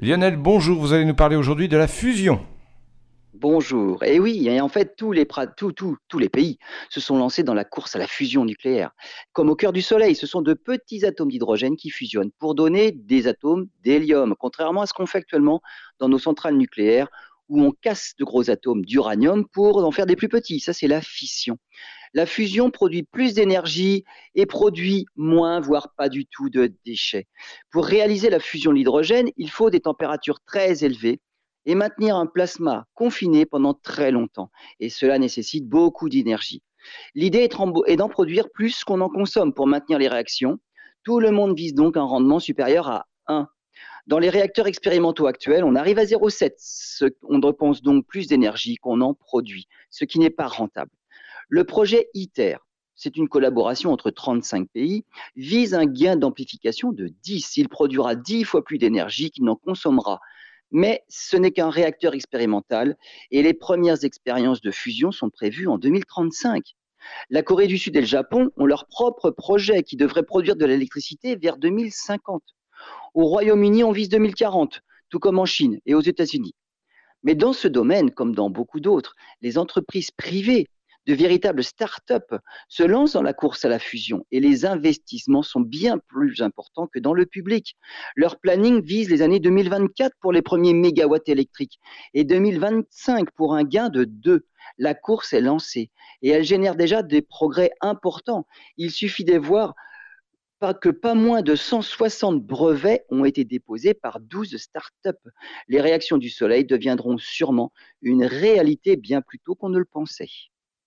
Lionel, bonjour, vous allez nous parler aujourd'hui de la fusion. Bonjour. Et oui, et en fait, tous les, tous les pays se sont lancés dans la course à la fusion nucléaire. Comme au cœur du Soleil, ce sont de petits atomes d'hydrogène qui fusionnent pour donner des atomes d'hélium, contrairement à ce qu'on fait actuellement dans nos centrales nucléaires où on casse de gros atomes d'uranium pour en faire des plus petits. Ça, c'est la fission. La fusion produit plus d'énergie et produit moins, voire pas du tout de déchets. Pour réaliser la fusion de l'hydrogène, il faut des températures très élevées et maintenir un plasma confiné pendant très longtemps. Et cela nécessite beaucoup d'énergie. L'idée est d'en produire plus qu'on en consomme pour maintenir les réactions. Tout le monde vise donc un rendement supérieur à 1. Dans les réacteurs expérimentaux actuels, on arrive à 0,7. On dépense donc plus d'énergie qu'on en produit, ce qui n'est pas rentable. Le projet ITER, c'est une collaboration entre 35 pays, vise un gain d'amplification de 10. Il produira 10 fois plus d'énergie qu'il n'en consommera mais ce n'est qu'un réacteur expérimental et les premières expériences de fusion sont prévues en 2035. La Corée du Sud et le Japon ont leur propre projet qui devrait produire de l'électricité vers 2050. Au Royaume-Uni, on vise 2040, tout comme en Chine et aux États-Unis. Mais dans ce domaine, comme dans beaucoup d'autres, les entreprises privées de véritables start-up se lancent dans la course à la fusion et les investissements sont bien plus importants que dans le public. Leur planning vise les années 2024 pour les premiers mégawatts électriques et 2025 pour un gain de 2. La course est lancée et elle génère déjà des progrès importants. Il suffit de voir que pas moins de 160 brevets ont été déposés par 12 start-up. Les réactions du Soleil deviendront sûrement une réalité bien plus tôt qu'on ne le pensait.